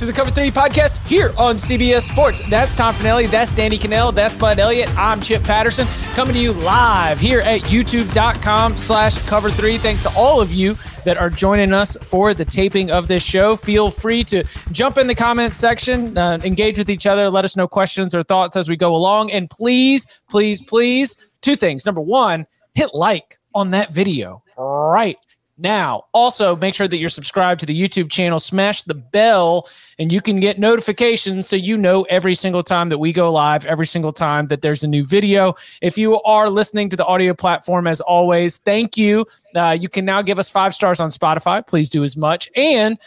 to the Cover 3 podcast here on CBS Sports. That's Tom Fornelli, that's Danny Kanell, that's Bud Elliott. I'm Chip Patterson coming to you live here at youtube.com slash cover 3. Thanks to all of you that are joining us for the taping of this show. Feel free to jump in the comment section, uh, engage with each other, let us know questions or thoughts as we go along. And please, please, please, two things. Number one, hit like on that video right now. Also, make sure that you're subscribed to the YouTube channel, smash the bell, and you can get notifications so you know every single time that we go live, every single time that there's a new video. If you are listening to the audio platform, as always, thank you. Uh, you can now give us five stars on Spotify. Please do as much. And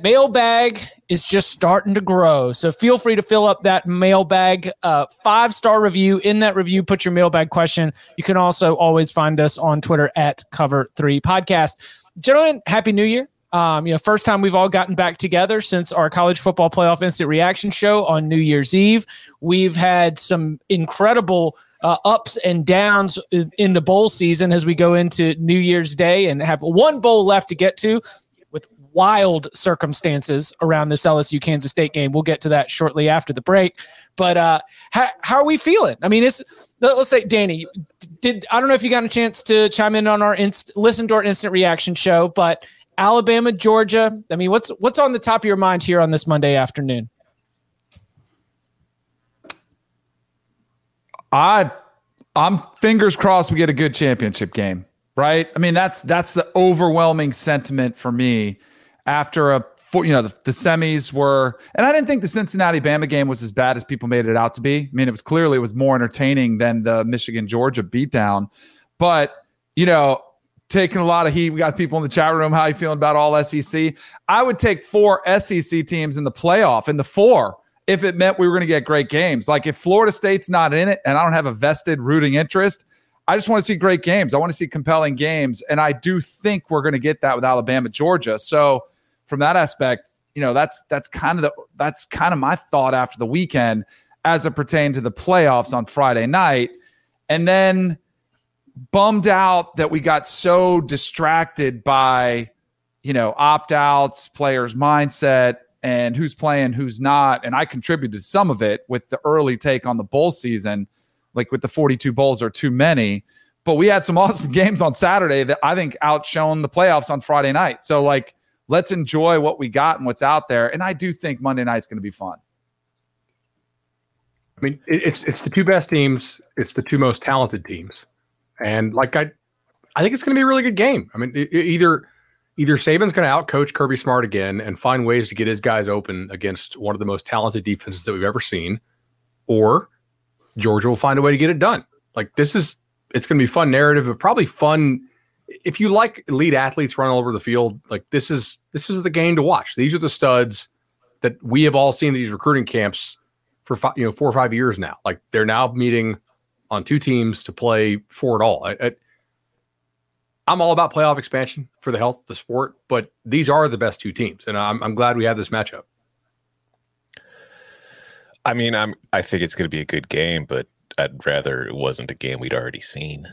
mailbag is just starting to grow. So feel free to fill up that mailbag uh, five star review. In that review, put your mailbag question. You can also always find us on Twitter at Cover Three Podcast. Gentlemen, Happy New Year. Um, you know, first time we've all gotten back together since our college football playoff instant reaction show on New Year's Eve. We've had some incredible uh, ups and downs in the bowl season as we go into New Year's Day and have one bowl left to get to wild circumstances around this LSU Kansas State game. We'll get to that shortly after the break. But uh, how, how are we feeling? I mean, it's let's say Danny did. I don't know if you got a chance to chime in on our inst, listen to our instant reaction show, but Alabama, Georgia. I mean, what's what's on the top of your mind here on this Monday afternoon? I I'm fingers crossed we get a good championship game, right? I mean, that's that's the overwhelming sentiment for me after a four, you know the, the, semis were and i didn't think the cincinnati bama game was as bad as people made it out to be i mean it was clearly it was more entertaining than the michigan georgia beatdown but you know taking a lot of heat we got people in the chat room how you feeling about all sec i would take four sec teams in the playoff in the four if it meant we were going to get great games like if florida state's not in it and i don't have a vested rooting interest I just want to see great games. I want to see compelling games. And I do think we're going to get that with Alabama, Georgia. So from that aspect, you know, that's that's kind of the that's kind of my thought after the weekend as it pertained to the playoffs on Friday night. And then bummed out that we got so distracted by, you know, opt-outs, players' mindset, and who's playing, who's not. And I contributed some of it with the early take on the bowl season, like with the 42 bowls are too many. But we had some awesome games on Saturday that I think outshone the playoffs on Friday night. So like let's enjoy what we got and what's out there. And I do think Monday night's going to be fun. I mean, it's it's the two best teams. It's the two most talented teams, and like I, I think it's going to be a really good game. I mean, it, either either Saban's going to outcoach Kirby Smart again and find ways to get his guys open against one of the most talented defenses that we've ever seen, or Georgia will find a way to get it done. Like this is, it's going to be fun narrative, but probably fun if you like elite athletes run all over the field, like this is this is the game to watch. These are the studs that we have all seen these recruiting camps for five, you know four or five years now. Like they're now meeting on two teams to play for it all. I, I'm all about playoff expansion for the health of the sport, but these are the best two teams, and I'm, I'm glad we have this matchup. I mean, I'm I think it's going to be a good game, but I'd rather it wasn't a game we'd already seen.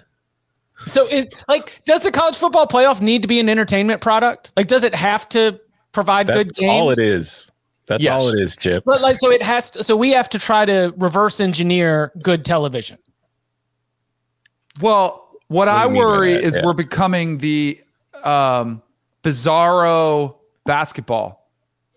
So is like, does the college football playoff need to be an entertainment product? Like, does it have to provide That's good games? All it is. That's yes. all it is, Chip. But like, so it has to. So we have to try to reverse engineer good television. Well, what, what I worry is yeah. we're becoming the um, bizarro basketball.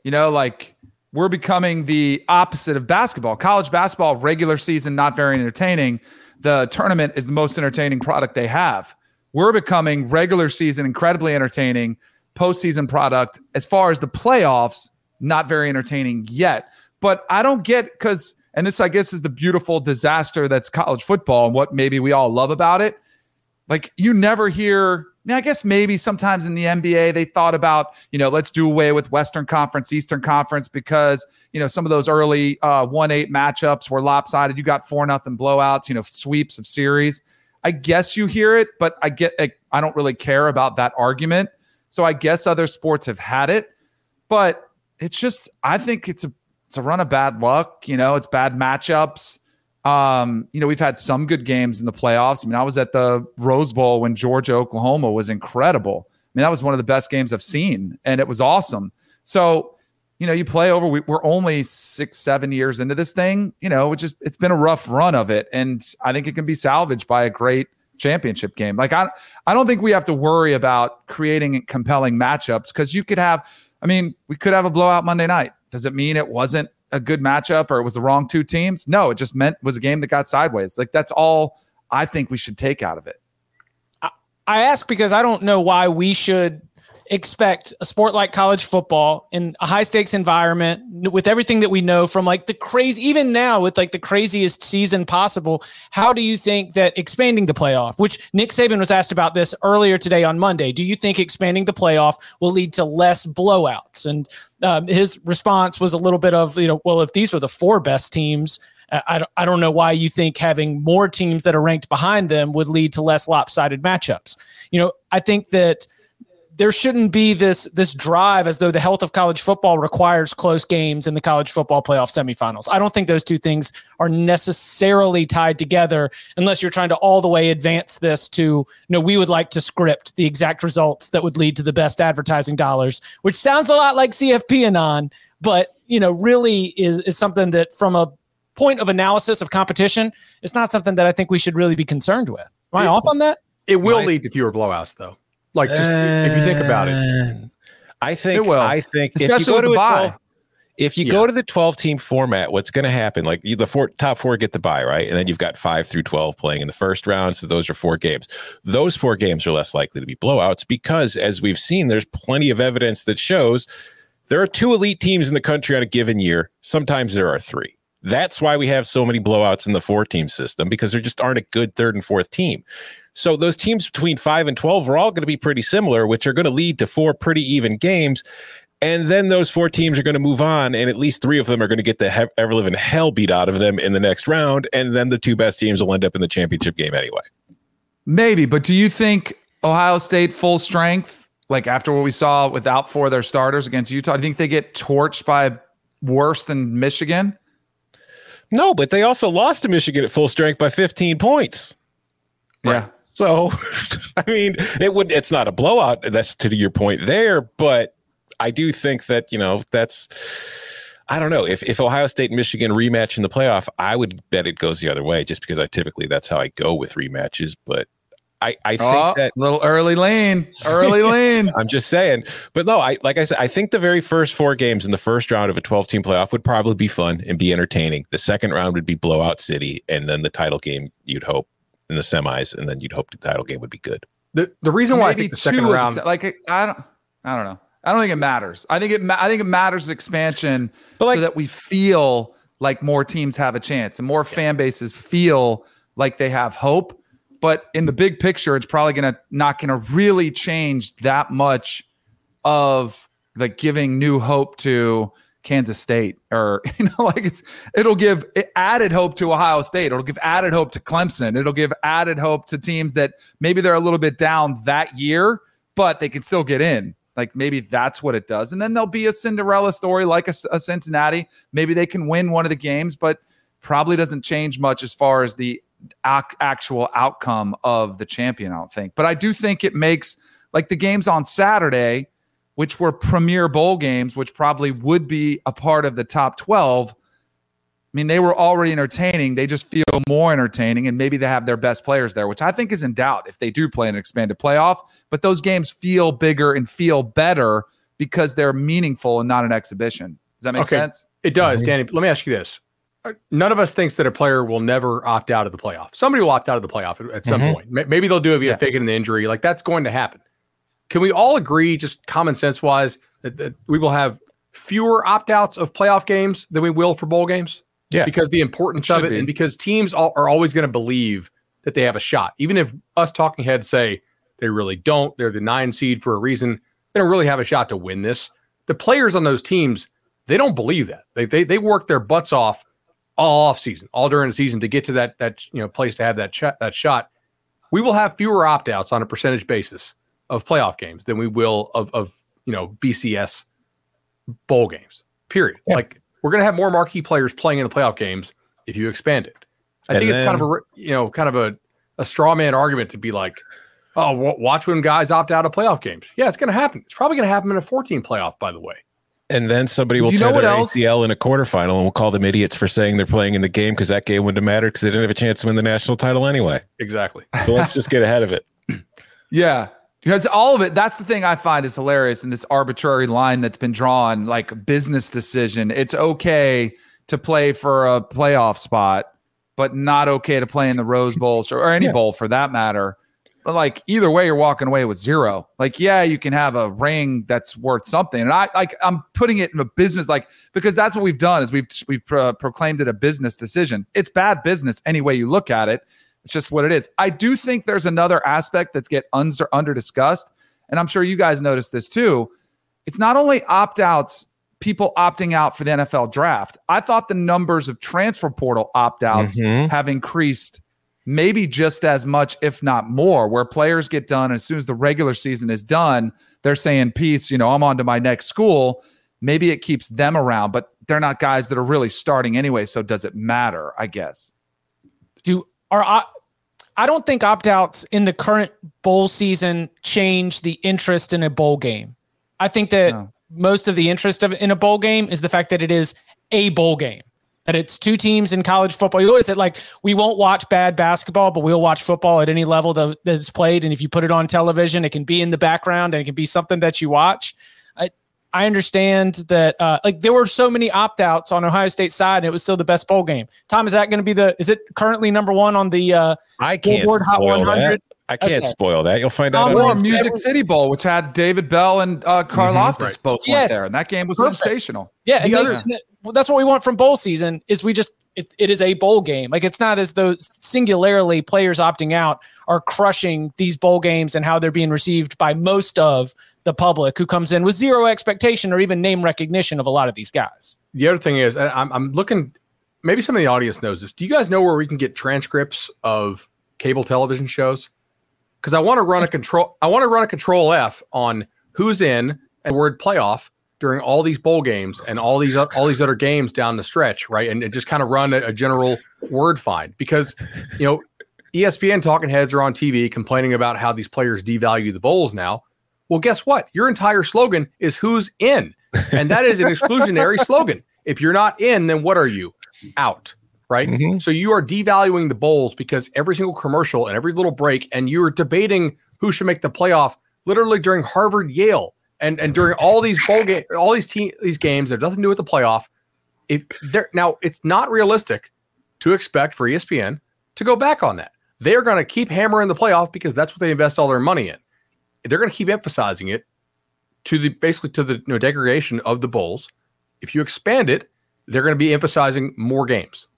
You know, like we're becoming the opposite of basketball. College basketball, regular season, not very entertaining. The tournament is the most entertaining product they have. We're becoming regular season, incredibly entertaining, postseason product. As far as the playoffs, not very entertaining yet. But I don't get because, and this, I guess, is the beautiful disaster that's college football and what maybe we all love about it. Like, you never hear I guess maybe sometimes in the NBA they thought about, you know, let's do away with Western Conference, Eastern Conference because, you know, some of those early uh, 1-8 matchups were lopsided. You got 4 nothing blowouts, you know, sweeps of series. I guess you hear it, but I get I don't really care about that argument. So I guess other sports have had it, but it's just I think it's a it's a run of bad luck, you know, it's bad matchups. Um, you know, we've had some good games in the playoffs. I mean, I was at the Rose Bowl when Georgia Oklahoma was incredible. I mean, that was one of the best games I've seen, and it was awesome. So, you know, you play over. We, are only six, seven years into this thing. You know, which is it's been a rough run of it, and I think it can be salvaged by a great championship game. Like I, I don't think we have to worry about creating compelling matchups because you could have. I mean, we could have a blowout Monday night. Does it mean it wasn't a good matchup or it was the wrong two teams. No, it just meant was a game that got sideways. Like that's all I think we should take out of it. I, I ask because I don't know why we should expect a sport like college football in a high stakes environment with everything that we know from like the crazy even now with like the craziest season possible how do you think that expanding the playoff which Nick Saban was asked about this earlier today on Monday do you think expanding the playoff will lead to less blowouts and um, his response was a little bit of you know well if these were the four best teams I, I don't know why you think having more teams that are ranked behind them would lead to less lopsided matchups. You know, I think that there shouldn't be this this drive as though the health of college football requires close games in the college football playoff semifinals. I don't think those two things are necessarily tied together unless you're trying to all the way advance this to you know we would like to script the exact results that would lead to the best advertising dollars, which sounds a lot like CFP anon, but you know really is is something that from a point of analysis of competition, it's not something that I think we should really be concerned with. Am I it, off on that? It will lead to fewer blowouts though. Like just uh, if you think about it, I think I think Especially if you go to a 12, if you yeah. go to the 12 team format, what's going to happen? Like the four, top four get the bye, right? And then you've got five through 12 playing in the first round. So those are four games. Those four games are less likely to be blowouts because, as we've seen, there's plenty of evidence that shows there are two elite teams in the country on a given year. Sometimes there are three. That's why we have so many blowouts in the four team system because there just aren't a good third and fourth team. So those teams between 5 and 12 are all going to be pretty similar, which are going to lead to four pretty even games. And then those four teams are going to move on, and at least three of them are going to get the he- ever living hell beat out of them in the next round. And then the two best teams will end up in the championship game anyway. Maybe, but do you think Ohio State full strength, like after what we saw without four of their starters against Utah, do you think they get torched by worse than Michigan? No, but they also lost to Michigan at full strength by 15 points. Yeah. So, I mean, it would. It's not a blowout. That's to your point there, but I do think that you know that's. I don't know if if Ohio State and Michigan rematch in the playoff, I would bet it goes the other way, just because I typically that's how I go with rematches. But I, I think oh, that little early lane, early lane. I'm just saying, but no, I like I said, I think the very first four games in the first round of a 12 team playoff would probably be fun and be entertaining. The second round would be blowout city, and then the title game you'd hope in the semis, and then you'd hope the title game would be good. The the reason why Maybe I think the second round, like I don't, I don't know. I don't think it matters. I think it. I think it matters expansion, but like, so that we feel like more teams have a chance and more yeah. fan bases feel like they have hope. But in the big picture, it's probably gonna not gonna really change that much of like giving new hope to Kansas State or you know like it's it'll give added hope to Ohio State. It'll give added hope to Clemson. It'll give added hope to teams that maybe they're a little bit down that year but they can still get in. Like maybe that's what it does. And then there'll be a Cinderella story like a, a Cincinnati. Maybe they can win one of the games but probably doesn't change much as far as the ac- actual outcome of the champion I don't think. But I do think it makes like the games on Saturday which were premier bowl games, which probably would be a part of the top 12. I mean, they were already entertaining. They just feel more entertaining, and maybe they have their best players there, which I think is in doubt if they do play an expanded playoff. But those games feel bigger and feel better because they're meaningful and not an exhibition. Does that make Okay. sense? It does, Danny. Let me ask you this: Uh, None of us thinks that a player will never opt out of the playoff. Somebody will opt out of the playoff at, at some point. Maybe they'll do it via Yeah. faking an injury. Like that's going to happen. Can we all agree, just common sense wise, that, that we will have fewer opt outs of playoff games than we will for bowl games? Yeah. Because the importance It of it, be. and because teams all, are always going to believe that they have a shot, even if us talking heads say they really don't. They're the nine seed for a reason. They don't really have a shot to win this. The players on those teams, they don't believe that. They they they work their butts off all off season, all during the season to get to that that you know place to have that shot that shot. We will have fewer opt outs on a percentage basis of playoff games than we will of of you know BCS bowl games. Period. Like we're going to have more marquee players playing in the playoff games if you expand it. I And think it's kind of a you know kind of a a straw man argument to be like, oh, wa- watch when guys opt out of playoff games. Yeah, it's going to happen. It's probably going to happen in a 14 playoff, by the way. And then somebody will You tear their else? ACL in a quarterfinal, and we'll call them idiots for saying they're playing in the game because that game wouldn't have mattered because they didn't have a chance to win the national title anyway. Exactly. So let's just get ahead of it. Yeah. Because all of it, that's the thing I find is hilarious in this arbitrary line that's been drawn, like business decision. It's okay to play for a playoff spot, but not okay to play in the Rose Bowl or, or any bowl for that matter. But like either way, you're walking away with zero. Like, yeah, you can have a ring that's worth something. And I like I'm putting it in a business like because that's what we've done is we've we've pro- proclaimed it a business decision. It's bad business any way you look at it. It's just what it is. I do think there's another aspect that's get under under discussed, and I'm sure you guys noticed this too. It's not only opt outs, people opting out for the NFL draft. I thought the numbers of transfer portal opt outs Mhm. have increased maybe just as much, if not more, where players get done as soon as the regular season is done, they're saying, Peace, you know, I'm on to my next school. Maybe it keeps them around, but they're not guys that are really starting anyway. So does it matter? I guess. do are I, I don't think opt outs in the current bowl season change the interest in a bowl game. I think that No. most of the interest of in a bowl game is the fact that it is a bowl game. That it's two teams in college football. You notice that like we won't watch bad basketball, but we'll watch football at any level that, that's played. And if you put it on television, it can be in the background and it can be something that you watch. I, I understand that uh, like there were so many opt outs on Ohio State side, and it was still the best bowl game. Tom, is that going to be the? Is it currently number one on the? Uh, I can't Billboard Hot spoil 100? that. I can't Okay. spoil that. You'll find out. Um, on well, Or Music City Bowl, which had David Bell and uh, Carl Loftus right. both Yes. went there, and that game was Perfect. sensational. yeah, and those- other- well, that's what we want from bowl season. Is we just it, it is a bowl game. Like it's not as though singularly players opting out are crushing these bowl games and how they're being received by most of the public who comes in with zero expectation or even name recognition of a lot of these guys. The other thing is, I'm, I'm looking, maybe some of the audience knows this. Do you guys know where we can get transcripts of cable television shows? Because I want to run a control, I want to run a control F on who's in and word playoff during all these bowl games and all these all these other games down the stretch, right? And, and just kind of run a, a general word find because you know ESPN talking heads are on TV complaining about how these players devalue the bowls now. Well, guess what? Your entire slogan is who's in. And that is an exclusionary slogan. If you're not in, then what are you? Out. Right. Mhm. So you are devaluing the bowls because every single commercial and every little break, and you're debating who should make the playoff literally during Harvard Yale and, and during all these bowl game all these te- these games that have nothing to do with the playoff. If they're now it's not realistic to expect for ESPN to go back on that. They're going to keep hammering the playoff because that's what they invest all their money in. They're going to keep emphasizing it to the basically to the you know, degradation of the bowls. If you expand it, they're going to be emphasizing more games.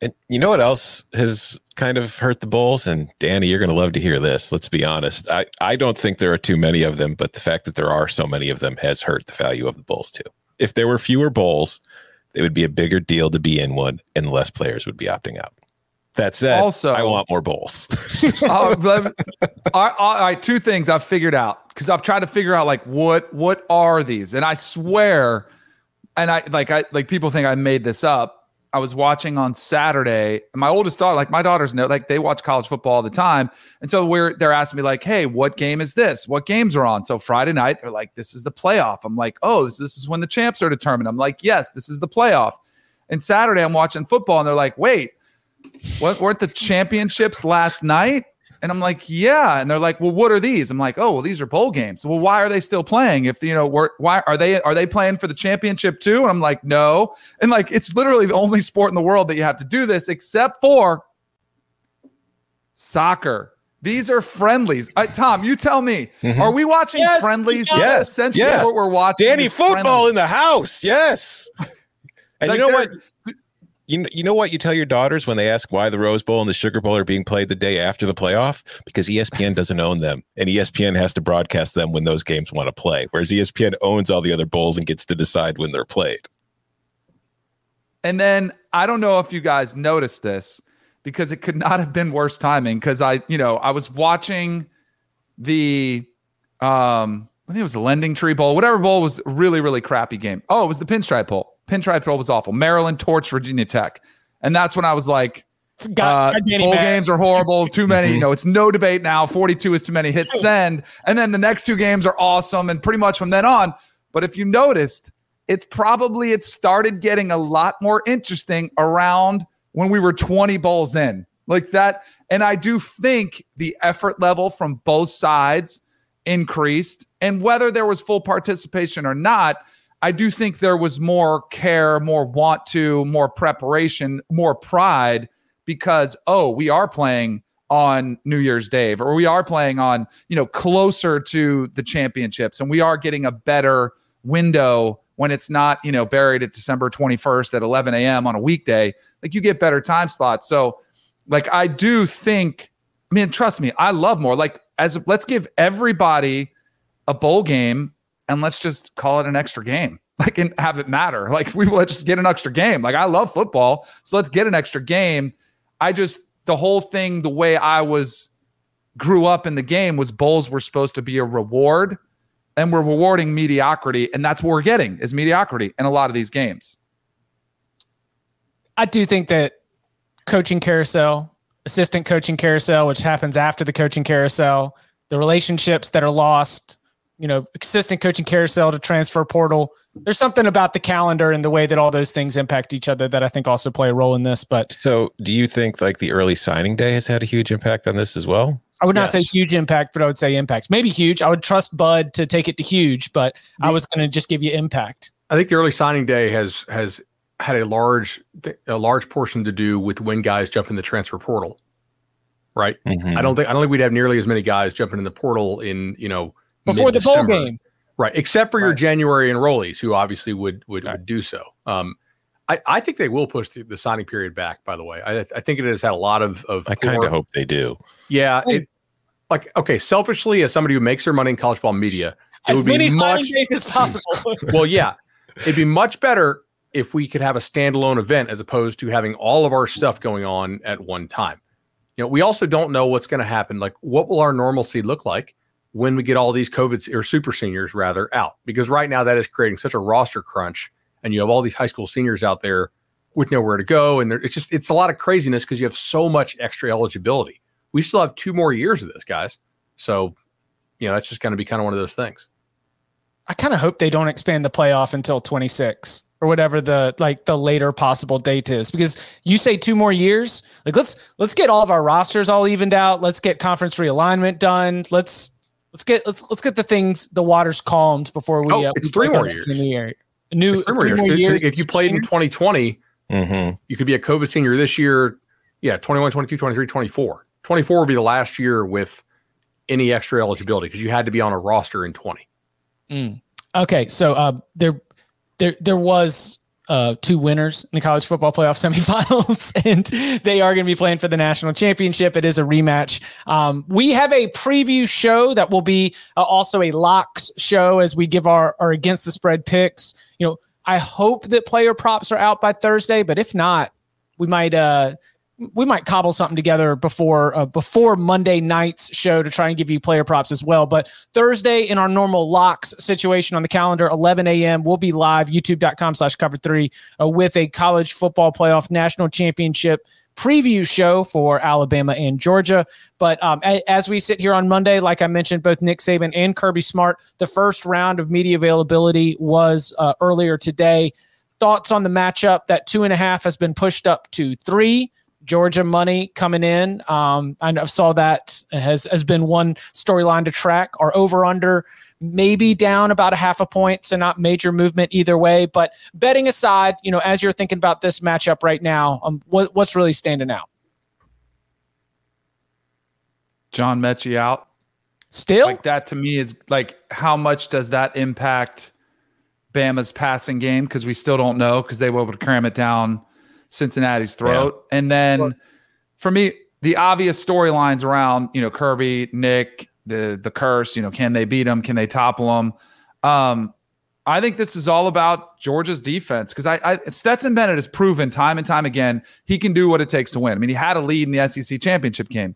And you know what else has kind of hurt the Bulls? And Danny, you're going to love to hear this. Let's be honest. I, I don't think there are too many of them, but the fact that there are so many of them has hurt the value of the Bulls too. If there were fewer Bulls, it would be a bigger deal to be in one and less players would be opting out. That said, Also- I want more. Oh, but- all, right, all right, two things I've figured out because I've tried to figure out like what what are these, and I swear, and I like I like people think I made this up. I was watching on Saturday. and My oldest daughter, like my daughters know, like they watch college football all the time, and so we're they're asking me like, "Hey, what game is this? What games are on?" So Friday night, they're like, "This is the playoff." I'm like, "Oh, this, this is when the champs are determined." I'm like, "Yes, this is the playoff." And Saturday, I'm watching football, and they're like, "Wait, what weren't the championships last night?" And I'm like, yeah. And they're like, well, what are these? I'm like, oh, well, these are bowl games. Well, why are they still playing? If you know, why are they are they playing for the championship too? And I'm like, no. And like, it's literally the only sport in the world that you have to do this, except for soccer. These are friendlies. Uh, Tom, you tell me. Mm-hmm. Are we watching yes, friendlies? Yes, essentially yes. what we're watching. Danny football friendlies. in the house. Yes. And like you know what? You, you know what you tell your daughters when they ask why the Rose Bowl and the Sugar Bowl are being played the day after the playoff? Because ESPN doesn't own them, and ESPN has to broadcast them when those games want to play, whereas ESPN owns all the other bowls and gets to decide when they're played. And then I don't know if you guys noticed this because it could not have been worse timing because I, you know, I was watching the um I think it was the LendingTree Bowl, whatever bowl was really, really crappy game. Oh, it was the Pinstripe Bowl. Pinstripe Bowl was awful. Maryland torched Virginia Tech. And that's when I was like, uh, bowl games are horrible. Too many. You know, it's no debate now. 42 is too many. Hit send. And then the next two games are awesome. And pretty much from then on. But if you noticed, it's probably it started getting a lot more interesting around when we were 20 bowls in. Like that. And I do think the effort level from both sides increased. And whether there was full participation or not, I do think there was more care, more want to, more preparation, more pride because, oh, we are playing on New Year's Day or we are playing on, you know, closer to the championships and we are getting a better window when it's not, you know, buried at December 21st at 11 a.m. on a weekday. Like you get better time slots. So, like, I do think, I mean, trust me, I love more. Like, as let's give everybody a bowl game and let's just call it an extra game. Like and have it matter. Like we let's just get an extra game. Like i love football so let's get an extra game. I just the whole thing the way i was grew up in the game was bowls were supposed to be a reward and we're rewarding mediocrity and that's what we're getting is mediocrity in a lot of these games. I do think that coaching carousel assistant coaching carousel which happens after the coaching carousel the relationships that are lost you know, assistant coaching carousel to transfer portal. There's something about the calendar and the way that all those things impact each other that I think also play a role in this. But so, do you think like the early signing day has had a huge impact on this as well? I would not yes. say huge impact, but I would say impacts. Maybe huge. I would trust Bud to take it to huge, but the, I was going to just give you impact. I think the early signing day has has had a large a large portion to do with when guys jump in the transfer portal. Right. Mm-hmm. I don't think I don't think we'd have nearly as many guys jumping in the portal in you know before the bowl game. Right, except for right. your January enrollees, who obviously would would, right. would do so. Um, I, I think they will push the, the signing period back. By the way, I, I think it has had a lot of of. I kind of hope they do. Yeah, it, like okay, selfishly as somebody who makes their money in college ball media, as many signing days as possible. well, yeah, it'd be much better if we could have a standalone event as opposed to having all of our stuff going on at one time. You know, we also don't know what's going to happen. Like, what will our normalcy look like? When we get all these COVID or super seniors rather out, because right now that is creating such a roster crunch, and you have all these high school seniors out there with nowhere to go, and it's just it's a lot of craziness because you have so much extra eligibility. We still have two more years of this, guys. So, you know, that's just going to be kind of one of those things. I kind of hope they don't expand the playoff until 26 or whatever the like the later possible date is because you say two more years like let's let's get all of our rosters all evened out let's get conference realignment done let's Let's get let's let's get the things the waters calmed before we. Oh, uh, it's three more years. New year. New three, three more years. years. If you played in 2020, mm-hmm. you could be a COVID senior this year. Yeah, 21, 22, 23, 24. 24 would be the last year with any extra eligibility because you had to be on a roster in 20. Mm. Okay, so uh, there, there, there was uh, two winners in the college football playoff semifinals, and they are going to be playing for the national championship. It is a rematch. Um, we have a preview show that will be uh, also a locks show as we give our, our against the spread picks. You know, I hope that player props are out by Thursday, but if not, we might uh, we might cobble something together before uh, before Monday night's show to try and give you player props as well. But Thursday in our normal locks situation on the calendar, 11 a.m. We'll be live YouTube.com slash Cover Three uh, with a college football playoff national championship preview show for Alabama and Georgia. But um, a, as we sit here on Monday, like I mentioned, both Nick Saban and Kirby Smart, the first round of media availability was uh, earlier today. Thoughts on the matchup? That two and a half has been pushed up to three. Georgia money coming in. Um, I saw that has has been one storyline to track. Or over under maybe down about a half a point, so not major movement either way. But betting aside, you know, as you're thinking about this matchup right now, um, what, what's really standing out? John Metchie out. Still, like that to me is like how much does that impact Bama's passing game? Because we still don't know because they were able to cram it down Cincinnati's throat. Yeah. And then well, for me, the obvious storylines around you know Kirby, Nick, the the curse. You know, can they beat them? Can they topple them? Um, I think this is all about Georgia's defense because I, I, Stetson Bennett has proven time and time again he can do what it takes to win. I mean, he had a lead in the SEC championship game.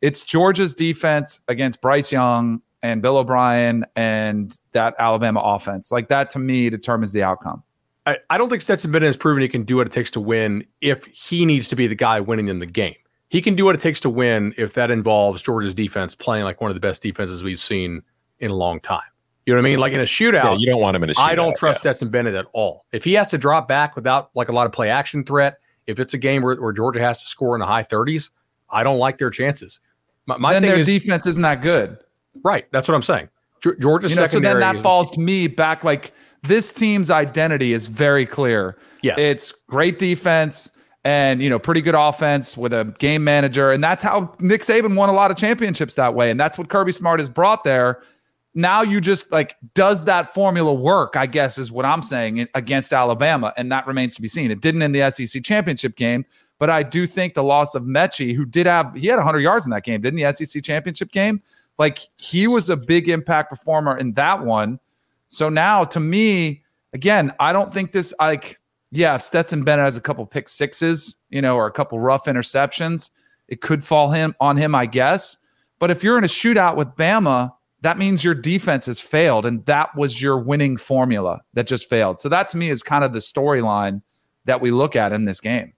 It's Georgia's defense against Bryce Young and Bill O'Brien and that Alabama offense. Like that to me determines the outcome. I, I don't think Stetson Bennett has proven he can do what it takes to win if he needs to be the guy winning in the game. He can do what it takes to win if that involves Georgia's defense playing like one of the best defenses we've seen in a long time. You know what I mean? Like in a shootout, yeah, you don't want him in a shootout. I don't trust yeah. Stetson Bennett at all. If he has to drop back without like a lot of play action threat, if it's a game where, where Georgia has to score in the high 30s, I don't like their chances. My, my then their is, defense isn't that good. Right. That's what I'm saying. Georgia's you know, so then that falls to me back like this team's identity is very clear. Yeah. It's great defense and you know pretty good offense with a game manager and that's how Nick Saban won a lot of championships that way and that's what Kirby Smart has brought there. Now you just like does that formula work? I guess is what I'm saying against Alabama and that remains to be seen. It didn't in the SEC championship game, but I do think the loss of Metchie, who did have, he had 100 yards in that game, didn't the SEC championship game. Like he was a big impact performer in that one. So now to me, again, I don't think this, like, yeah, if Stetson Bennett has a couple pick sixes, you know, or a couple rough interceptions, it could fall him on him, I guess. But if you're in a shootout with Bama, that means your defense has failed. And that was your winning formula that just failed. So that to me is kind of the storyline that we look at in this game.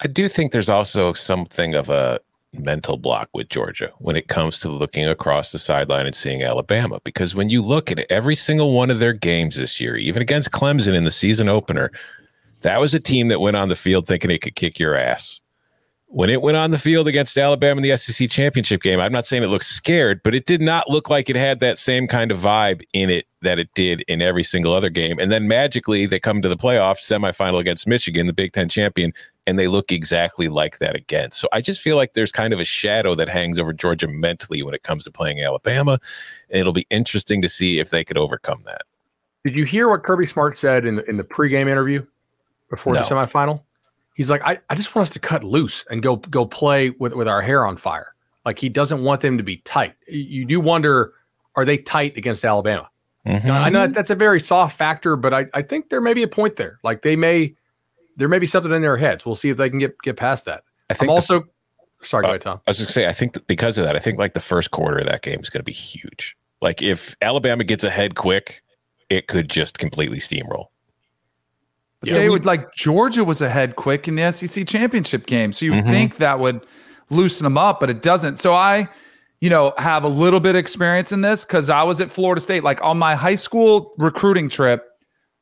I do think there's also something of a mental block with Georgia when it comes to looking across the sideline and seeing Alabama. Because when you look at every single one of their games this year, even against Clemson in the season opener, that was a team that went on the field thinking it could kick your ass. When it went on the field against Alabama in the SEC championship game, I'm not saying it looked scared, but it did not look like it had that same kind of vibe in it that it did in every single other game. And then magically, they come to the playoffs semifinal against Michigan, the Big Ten champion, and they look exactly like that again. So I just feel like there's kind of a shadow that hangs over Georgia mentally when it comes to playing Alabama, and it'll be interesting to see if they could overcome that. Did you hear what Kirby Smart said in the, in the pregame interview before no. the semifinal? He's like, I, I just want us to cut loose and go go play with, with our hair on fire. Like he doesn't want them to be tight. You do wonder, are they tight against Alabama? Mm-hmm. I know that's a very soft factor, but I, I think there may be a point there. Like they may there may be something in their heads. We'll see if they can get get past that. I think I'm also the, sorry, uh, go ahead, Tom. I was just say I think because of that, I think like the first quarter of that game is going to be huge. Like if Alabama gets ahead quick, it could just completely steamroll. But yeah, they we, would like Georgia was ahead quick in the SEC championship game, so you mm-hmm. think that would loosen them up, but it doesn't. So I, you know, have a little bit of experience in this because I was at Florida State. Like on my high school recruiting trip,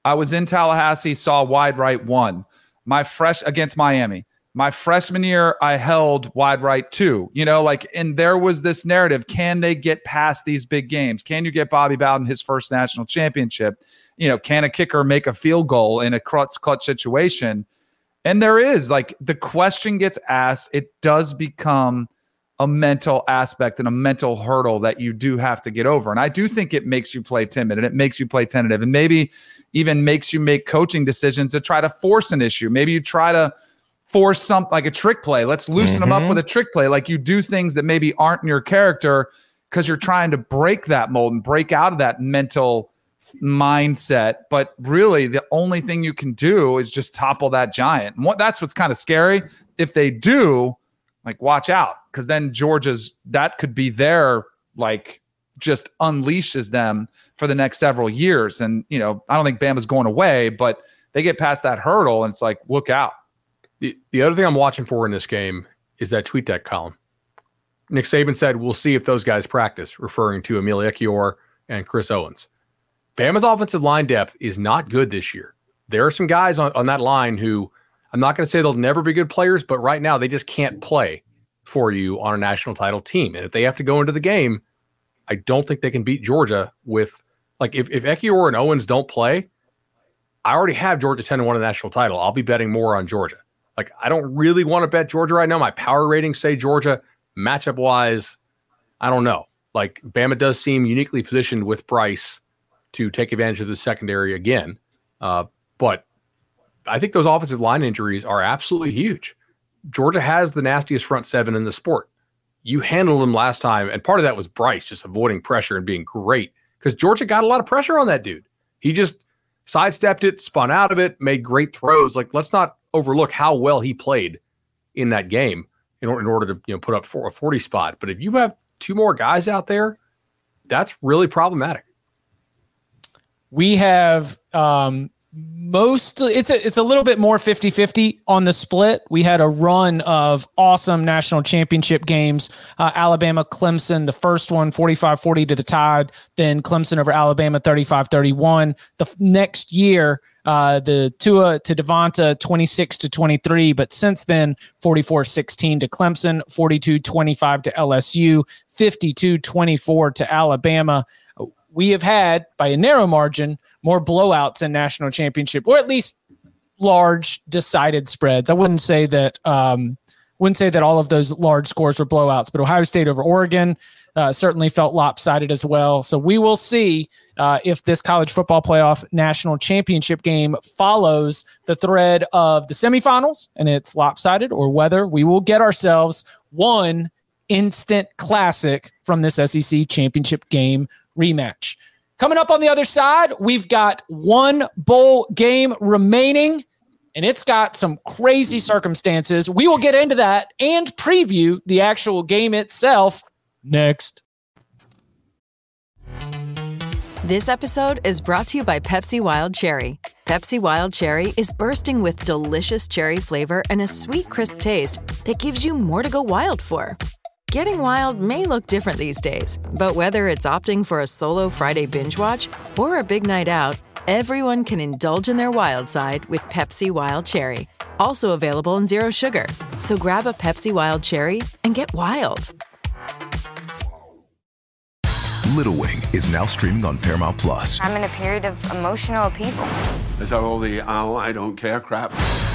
I was in Tallahassee, saw wide right one my fresh against Miami. My freshman year, I held wide right too. You know, like, and there was this narrative: can they get past these big games? Can you get Bobby Bowden his first national championship? You know, can a kicker make a field goal in a clutch clutch situation? And there is like the question gets asked. It does become a mental aspect and a mental hurdle that you do have to get over. And I do think it makes you play timid and it makes you play tentative. And maybe even makes you make coaching decisions to try to force an issue. Maybe you try to force something like a trick play. Let's loosen mm-hmm. them up with a trick play. Like you do things that maybe aren't in your character because you're trying to break that mold and break out of that mental mindset. But really, the only thing you can do is just topple that giant. And what that's what's kind of scary. If they do, like watch out, because then Georgia's that could be their like just unleashes them for the next several years. And, you know, I don't think Bama's going away, but they get past that hurdle and it's like, look out. The, the other thing I'm watching for in this game is that tweet deck column. Nick Saban said, we'll see if those guys practice, referring to Emil Ekiyor and Chris Owens. Bama's offensive line depth is not good this year. There are some guys on, on that line who I'm not going to say they'll never be good players, but right now they just can't play for you on a national title team. And if they have to go into the game, I don't think they can beat Georgia with like if if Ekiyor and Owens don't play, I already have Georgia 10 and 1 a national title. I'll be betting more on Georgia. Like I don't really want to bet Georgia right now. My power ratings say Georgia. Matchup wise, I don't know. Like Bama does seem uniquely positioned with Bryce to take advantage of the secondary again. Uh, but I think those offensive line injuries are absolutely huge. Georgia has the nastiest front seven in the sport. You handled them last time, and part of that was Bryce just avoiding pressure and being great because Georgia got a lot of pressure on that dude. He just sidestepped it, spun out of it, made great throws. Like, let's not overlook how well he played in that game in, in order to you know put up for a 40 spot. But if you have two more guys out there, that's really problematic. We have um, mostly it's a it's a little bit more 50-50 on the split. We had a run of awesome national championship games uh, alabama clemson the first one 45-40 to the tide then clemson over alabama 35-31 the f- next year uh, the Tua to Devonta 26 to 23, but since then 44 16 to Clemson, 42 25 to LSU, 52 24 to Alabama we have had by a narrow margin more blowouts in national championship or at least large decided spreads. I wouldn't say that um, wouldn't say that all of those large scores were blowouts, but Ohio State over Oregon uh, certainly felt lopsided as well. So we will see uh, if this college football playoff national championship game follows the thread of the semifinals and it's lopsided, or whether we will get ourselves one instant classic from this SEC championship game rematch. Coming up on the other side, we've got one bowl game remaining, and it's got some crazy circumstances. We will get into that and preview the actual game itself next. This episode is brought to you by Pepsi Wild Cherry. Pepsi Wild Cherry is bursting with delicious cherry flavor and a sweet, crisp taste that gives you more to go wild for. Getting wild may look different these days, but whether it's opting for a solo Friday binge watch or a big night out, everyone can indulge in their wild side with Pepsi Wild Cherry. Also available in Zero Sugar. So grab a Pepsi Wild Cherry and get wild. Little Wing is now streaming on Paramount Plus. I'm in a period of emotional upheaval. Is that all the oh, I don't care crap?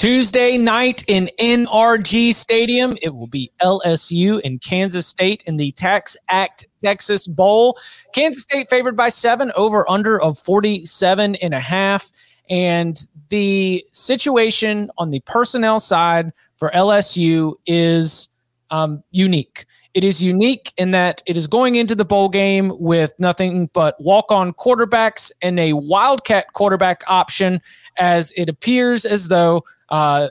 Tuesday night in NRG Stadium. It will be LSU and Kansas State in the Tax Act Texas Bowl. Kansas State favored by seven, over under of 47 and a half. And the situation on the personnel side for LSU is um, unique. It is unique in that it is going into the bowl game with nothing but walk on quarterbacks and a wildcat quarterback option, as it appears as though uh,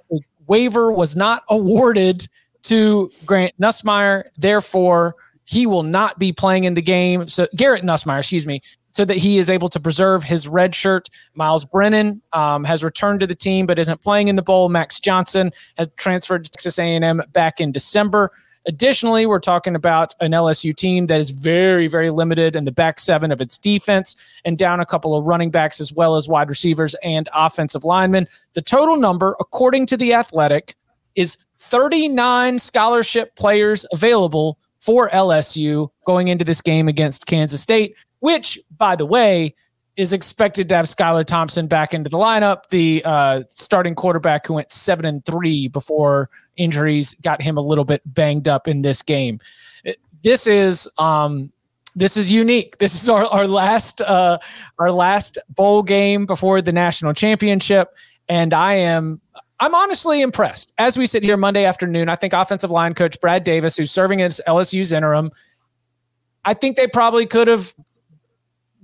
waiver was not awarded to Grant Nussmeier. Therefore, he will not be playing in the game. So, Garrett Nussmeier, excuse me, so that he is able to preserve his red shirt. Myles Brennan um, has returned to the team but isn't playing in the bowl. Max Johnson has transferred to Texas A&M back in December. Additionally, we're talking about an LSU team that is very, very limited in the back seven of its defense and down a couple of running backs as well as wide receivers and offensive linemen. The total number, according to The Athletic, is 39 scholarship players available for LSU going into this game against Kansas State, which, by the way, is expected to have Skylar Thompson back into the lineup, the uh, starting quarterback who went seven and three before injuries got him a little bit banged up in this game. This is um, this is unique. This is our, our last uh, our last bowl game before the national championship, and I am I'm honestly impressed. As we sit here Monday afternoon, I think offensive line coach Brad Davis, who's serving as LSU's interim, I think they probably could have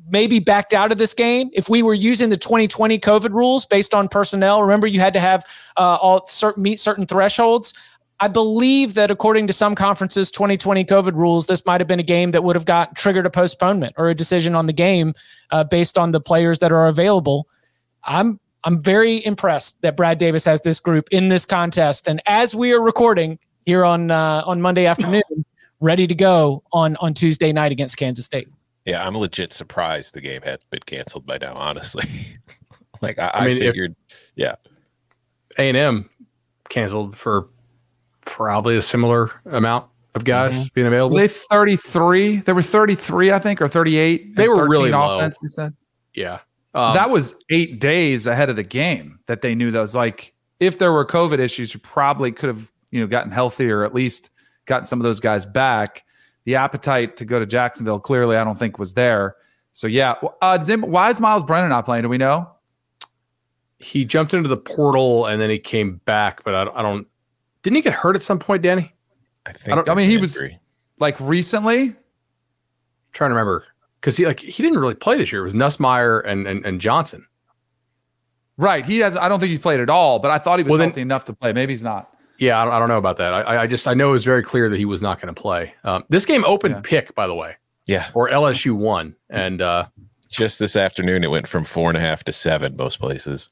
maybe backed out of this game if we were using the 2020 COVID rules based on personnel. Remember, you had to have uh, all certain meet certain thresholds. I believe that according to some conferences, 2020 COVID rules, this might have been a game that would have got triggered a postponement or a decision on the game uh, based on the players that are available. I'm I'm very impressed that Brad Davis has this group in this contest, and as we are recording here on uh, on Monday afternoon, ready to go on on Tuesday night against Kansas State. Yeah, I'm legit surprised the game had been canceled by now. Honestly, like I, I, I mean, if- figured, yeah, A and M canceled for probably a similar amount of guys being available. Were they 33? They were 33, I think, or 38. They were really 13 low. offense, they said. yeah, um, that was eight days ahead of the game that they knew those. Like, if there were COVID issues, you probably could have, you know, gotten healthy or at least gotten some of those guys back. The appetite to go to Jacksonville clearly, I don't think, was there. So yeah, uh, does anybody- why is Myles Brennan not playing? Do we know? he jumped into the portal and then he came back, but I, I don't. Didn't he get hurt at some point, Danny? I think. don't- I mean, he an was- Like recently? trying to remember because he like he didn't really play this year. It was Nussmeier and and, and Johnson. Right. He has. I don't think he played at all, but I thought he was Well, then- healthy enough to play. Maybe he's not. Yeah, I don't, I don't know about that. I, I just I know it was very clear that he was not going to play. Um, this game opened Yeah. pick, by the way, Yeah, or LSU won, and uh, just this afternoon it went from four and a half to seven most places.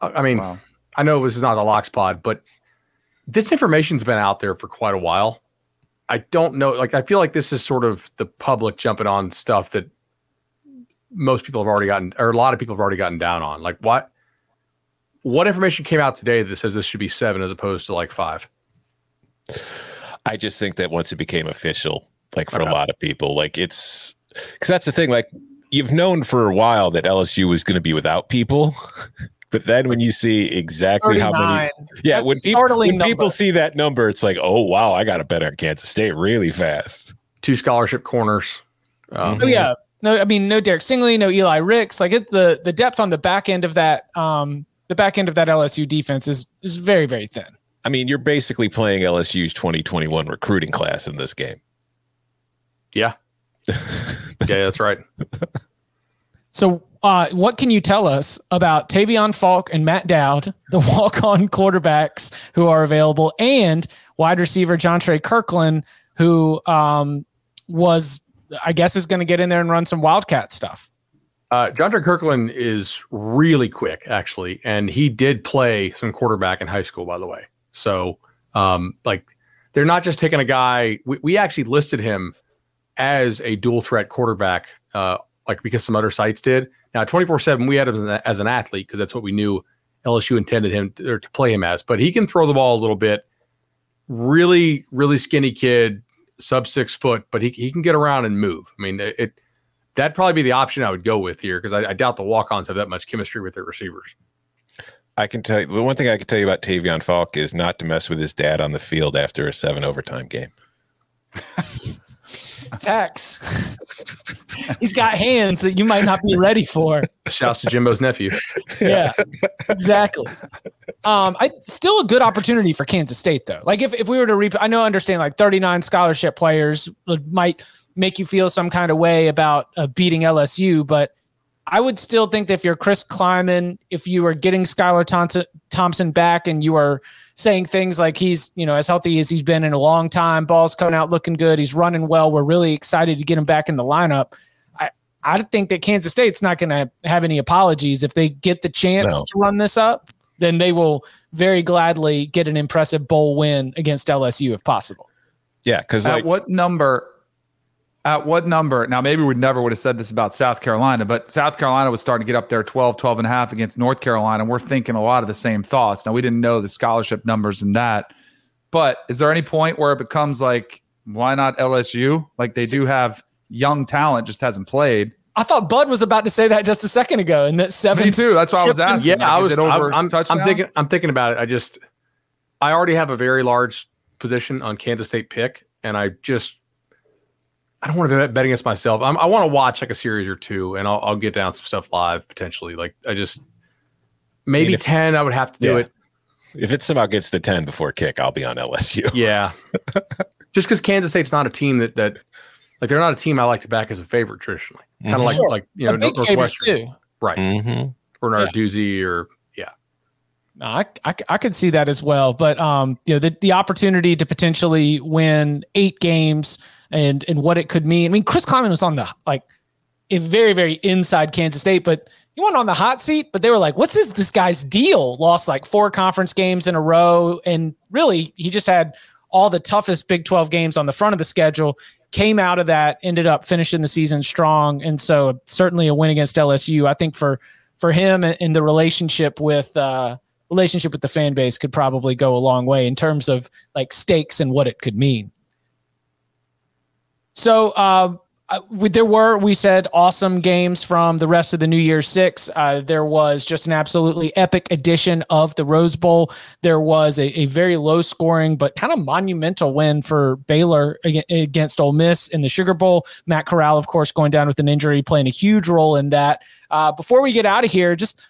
I I mean, Wow. I know this is not a locks pod, but this information's been out there for quite a while. I don't know. Like, I feel like this is sort of the public jumping on stuff that most people have already gotten, or a lot of people have already gotten down on. Like, what? What information came out today that says this should be seven as opposed to like five? I just think that once it became official, like for Okay. a lot of people, like it's because that's the thing. Like you've known for a while that LSU was going to be without people, but then when you see exactly how many, yeah, That's when, people, when people see that number, it's like, oh wow, I got to bet on Kansas State really fast. Two scholarship corners. Um, Oh yeah. No, I mean no Derek Stingley, no Eli Ricks. Like it, the the depth on the back end of that um the back end of that LSU defense is is very very thin. I mean, you're basically playing LSU's 2021 recruiting class in this game. Yeah. yeah, that's right. So, uh, what can you tell us about Tavion Faulk and Matt Dowd, the walk-on quarterbacks who are available, and wide receiver Jontre Kirklin, who um, was, I guess, is going to get in there and run some Wildcat stuff. Uh, Jontre Kirklin is really quick, actually, and he did play some quarterback in high school, by the way. So, um, like, they're not just taking a guy. We, we actually listed him as a dual threat quarterback, uh, like because some other sites did. Now, twenty four seven, we had him as an, as an athlete because that's what we knew LSU intended him to, or to play him as. But he can throw the ball a little bit. Really, really skinny kid, sub six foot, but he he can get around and move. I mean, it that'd probably be the option I would go with here because I, I doubt the walk-ons have that much chemistry with their receivers. I can tell you the one thing I can tell you about Tavion Faulk is not to mess with his dad on the field after a seven overtime game. Facts. He's got hands that you might not be ready for. Shouts to Jimbo's nephew. yeah, exactly. Um, I still a good opportunity for Kansas State though. Like if, if we were to reap, I know, understand like 39 scholarship players might make you feel some kind of way about uh, beating LSU, but I would still think that if you're Chris Klieman, if you are getting Skylar Thompson, Thompson back and you are saying things like he's, you know, as healthy as he's been in a long time, ball's coming out looking good, he's running well, we're really excited to get him back in the lineup. I, I think that Kansas State's not going to have any apologies if they get the chance No. to run this up, then they will very gladly get an impressive bowl win against LSU if possible. Yeah, because At like what number? At what number? Now, maybe we never would have said this about South Carolina, but South Carolina was starting to get up there 12, 12 and a half against North Carolina. And we're thinking a lot of the same thoughts. Now, we didn't know the scholarship numbers and that. But is there any point where it becomes like, why not LSU? Like they do have young talent, just hasn't played. I thought Bud was about to say that just a second ago, and that seven. Me too. That's why I was asking. Yeah, Like, I is was. it over I'm, I'm, touchdown? I'm thinking. I'm thinking about it. I just, I already have a very large position on Kansas State pick, and I just, I don't want to bet, bet against myself. I'm, I want to watch like a series or two, and I'll, I'll get down some stuff live potentially. Like I just, maybe if- ten. I would have to do Yeah. it. if it somehow gets to 10 before kick, I'll be on LSU. Yeah, just because Kansas State's not a team that that, like they're not a team I like to back as a favorite traditionally. Kind of like Sure. like you know a big favorite Northwestern, too. right? Mm-hmm. Or Narduzzi, or yeah. I, I, I could see that as well, but um, you know, the, the opportunity to potentially win eight games and and what it could mean. I mean, Chris Klieman was on the like, very very inside Kansas State, but he went on the hot seat. But they were like, "What's this this guy's deal?" Lost like four conference games in a row, and really, he just had all the toughest Big Twelve games on the front of the schedule. Came out of that, ended up finishing the season strong, and so certainly a win against LSU. I think for for him and the relationship with uh, relationship with the fan base could probably go a long way in terms of like stakes and what it could mean. So uh, we, there were, we said, awesome games from the rest of the New Year's Six. Uh, there was just an absolutely epic edition of the Rose Bowl. There was a, a very low scoring but kind of monumental win for Baylor against Ole Miss in the Sugar Bowl. Matt Corral, of course, going down with an injury, playing a huge role in that. Uh, before we get out of here, just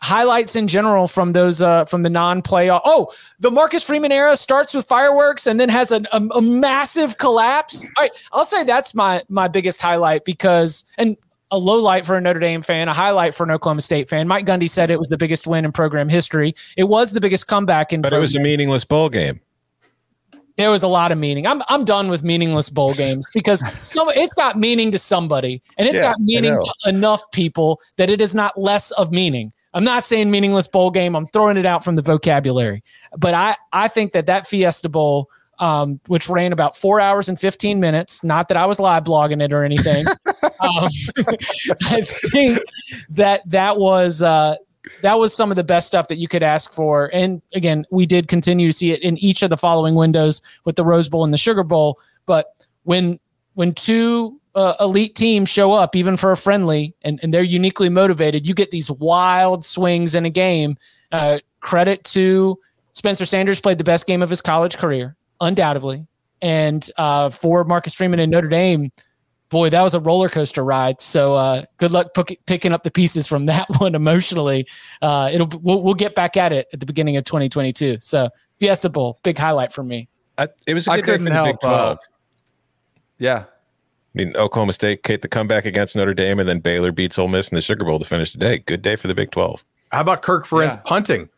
highlights in general from those uh, from the non-playoff. Oh, the Marcus Freeman era starts with fireworks and then has a, a, a, massive collapse. All right, I'll say that's my my biggest highlight because and a low light for a Notre Dame fan, a highlight for an Oklahoma State fan. Mike Gundy said it was the biggest win in program history. It was the biggest comeback in. But program. it was a meaningless bowl game. There was a lot of meaning. I'm I'm done with meaningless bowl games because some it's got meaning to somebody and it's yeah, got meaning to enough people that it is not less of meaning. I'm not saying meaningless bowl game. I'm throwing it out from the vocabulary, but I I think that that Fiesta Bowl, um, which ran about four hours and 15 minutes, not that I was live blogging it or anything. um, I think that that was uh, that was some of the best stuff that you could ask for. And again, we did continue to see it in each of the following windows with the Rose Bowl and the Sugar Bowl. But when when two uh, elite teams show up, even for a friendly, and, and they're uniquely motivated, you get these wild swings in a game. Uh, credit to Spencer Sanders played the best game of his college career, undoubtedly. And uh, for Marcus Freeman and Notre Dame, boy, that was a roller coaster ride. So uh, good luck p- picking up the pieces from that one emotionally. Uh, it'll we'll, we'll, get back at it at the beginning of 2022. So Fiesta Bowl, big highlight for me. I, it was a good day for the help, Big 12. Uh, yeah, I mean, Oklahoma State, Kate, the comeback against Notre Dame, and then Baylor beats Ole Miss in the Sugar Bowl to finish the day. Good day for the Big 12. How about Kirk Ferentz yeah. punting?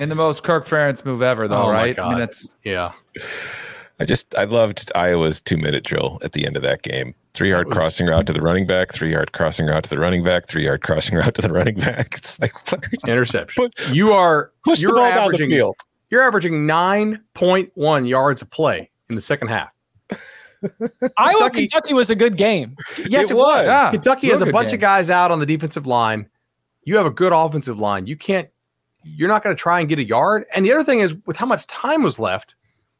in the most Kirk Ferentz move ever, though, oh right? I mean, that's yeah. I just I loved Iowa's two minute drill at the end of that game. Three yard crossing route to the running back, three yard crossing route to the running back, three yard crossing route to the running back. It's like what are you interception. Put, you are push the ball down the field. You're averaging 9.1 yards a play in the second half. Iowa Kentucky, Kentucky was a good game. Yes, it, it was. was. Yeah, Kentucky has a bunch game. of guys out on the defensive line. You have a good offensive line. You can't. You're not going to try and get a yard. And the other thing is, with how much time was left,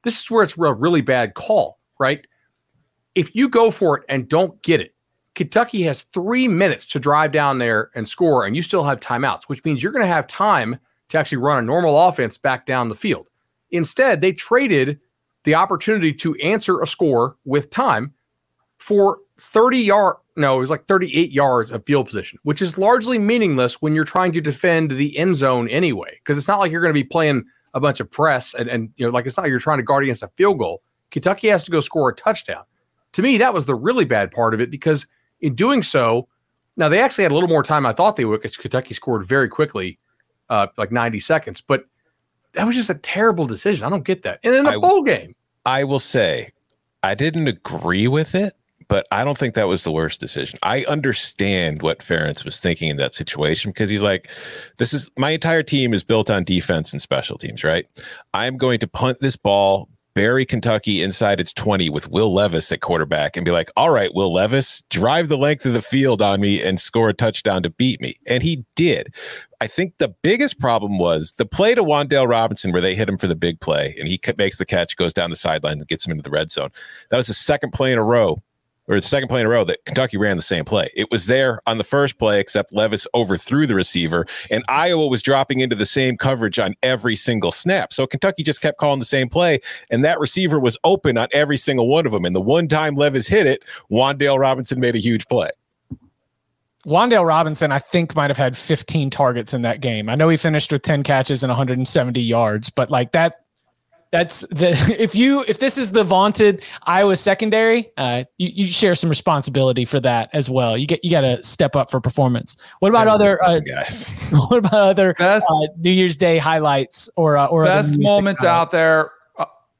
this is where it's a really bad call, right? If you go for it and don't get it, Kentucky has three minutes to drive down there and score, and you still have timeouts, which means you're going to have time to actually run a normal offense back down the field. Instead, they traded the opportunity to answer a score with time for 30 yard no, it was like 38 yards of field position, which is largely meaningless when you're trying to defend the end zone anyway. Because it's not like you're going to be playing a bunch of press and, and you know, like it's not like you're trying to guard against a field goal. Kentucky has to go score a touchdown. To me, that was the really bad part of it because in doing so, now they actually had a little more time I thought they would because Kentucky scored very quickly uh, like 90 seconds. But that was just a terrible decision. I don't get that. And in a I, bowl game. I will say, I didn't agree with it, but I don't think that was the worst decision. I understand what Ferentz was thinking in that situation because he's like, this is my entire team is built on defense and special teams, right? I'm going to punt this ball bury Kentucky inside its 20 with Will Levis at quarterback and be like, all right, Will Levis, drive the length of the field on me and score a touchdown to beat me. And he did. I think the biggest problem was the play to Wan'Dale Robinson where they hit him for the big play and he makes the catch, goes down the sideline and gets him into the red zone. That was the second play in a row or the second play in a row that Kentucky ran the same play. It was there on the first play, except Levis overthrew the receiver, and Iowa was dropping into the same coverage on every single snap. So Kentucky just kept calling the same play, and that receiver was open on every single one of them. And the one time Levis hit it, Wan'Dale Robinson made a huge play. Wan'Dale Robinson, I think, might have had 15 targets in that game. I know he finished with 10 catches and 170 yards, but like that That's the if you if this is the vaunted Iowa secondary, uh, you, you share some responsibility for that as well. You get you got to step up for performance. What about other uh, guys? what about other Best- uh, New Year's Day highlights or uh, or best moments out there.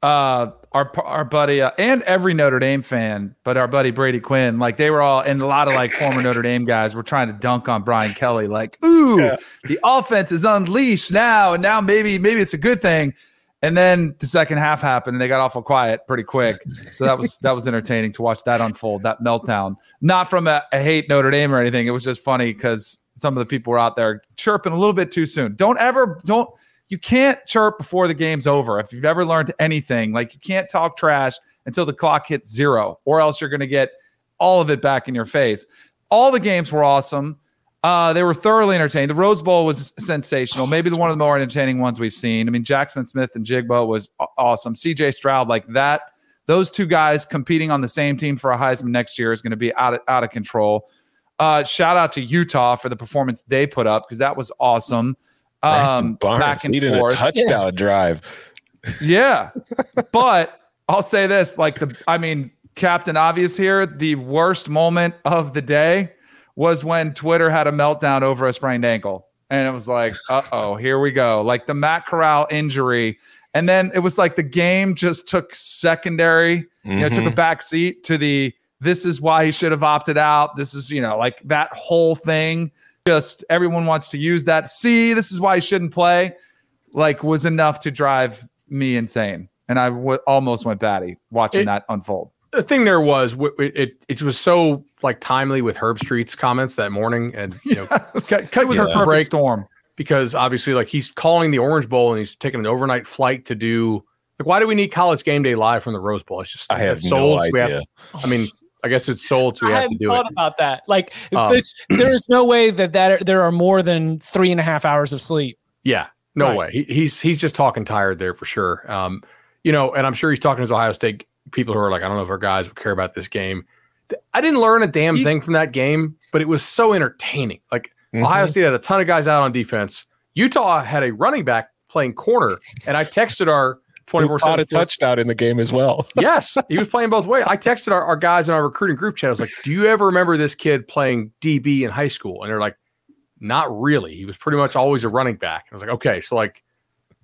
Uh, our our buddy uh, and every Notre Dame fan, but our buddy Brady Quinn, like they were all, and a lot of like former Notre Dame guys were trying to dunk on Brian Kelly, like, "Ooh, the offense is unleashed now, and now maybe maybe it's a good thing." And then the second half happened, and they got awful quiet pretty quick. So that was that was entertaining to watch that unfold, that meltdown. Not from a, a hate Notre Dame or anything. It was just funny because some of the people were out there chirping a little bit too soon. Don't ever don't you can't chirp before the game's over. If you've ever learned anything, like you can't talk trash until the clock hits zero, or else you're going to get all of it back in your face. All the games were awesome. Uh, they were thoroughly entertaining. The Rose Bowl was sensational. Maybe the one of the more entertaining ones we've seen. I mean, Jaxon Smith-Njigba was awesome. CJ Stroud, like that. Those two guys competing on the same team for a Heisman next year is going to be out of, out of control. Uh, shout out to Utah for the performance they put up because that was awesome. Preston Um, Barnes back and needed forth. a touchdown drive. Yeah. but I'll say this like the, I mean, Captain Obvious here, the worst moment of the day was when Twitter had a meltdown over a sprained ankle. And it was like, uh oh, here we go. Like the Matt Corral injury. And then it was like the game just took secondary, you know, took a back seat to the this is why he should have opted out. This is, you know, like that whole thing. Just everyone wants to use that. See, this is why he shouldn't play. Like was enough to drive me insane. And I w- almost went batty watching It- that unfold. the thing there was w- it, it it was so like timely with Herbstreit's comments that morning, and you know, cut, cut it was to a the perfect break storm. because obviously like he's calling the Orange Bowl and he's taking an overnight flight to do like why do we need College Game Day live from the Rose Bowl? It's just I have no sold, so we have idea. I mean, I guess it's sold, so we I have to do thought it. about that. Like Um, this, there is no way that that there are more than three and a half hours of sleep. Yeah, no Right. way. He, he's he's just talking tired there for sure. Um, you know, and I'm sure he's talking to his Ohio State people who are like, I don't know if our guys would care about this game. I didn't learn a damn thing from that game, but it was so entertaining. Like Ohio State had a ton of guys out on defense. Utah had a running back playing corner, and I texted our 24 caught a 7 touchdown in the game as well. Yes, he was playing both ways. I texted our, our guys in our recruiting group chat. I was like, "Do you ever remember this kid playing DB in high school?" And they're like, "Not really. He was pretty much always a running back." And I was like, "Okay, so like,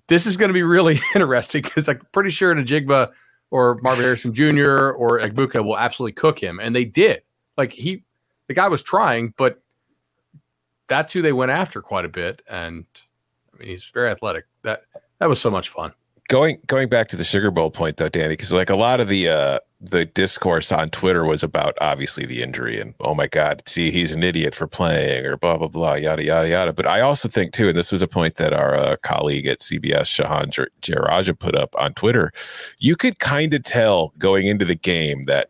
this is going to be really interesting because I'm pretty sure Njigba or Marvin Harrison Jr. or Egbuka will absolutely cook him, and they did. Like he, the guy was trying, but that's who they went after quite a bit, and I mean, he's very athletic. That that was so much fun. Going going back to the Sugar Bowl point though, Danny, because like a lot of the uh the discourse on Twitter was about obviously the injury and oh my god, see he's an idiot for playing or blah blah blah yada yada yada. But I also think too, and this was a point that our uh, colleague at CBS Shehan Jer- Jeyarajah put up on Twitter, you could kind of tell going into the game that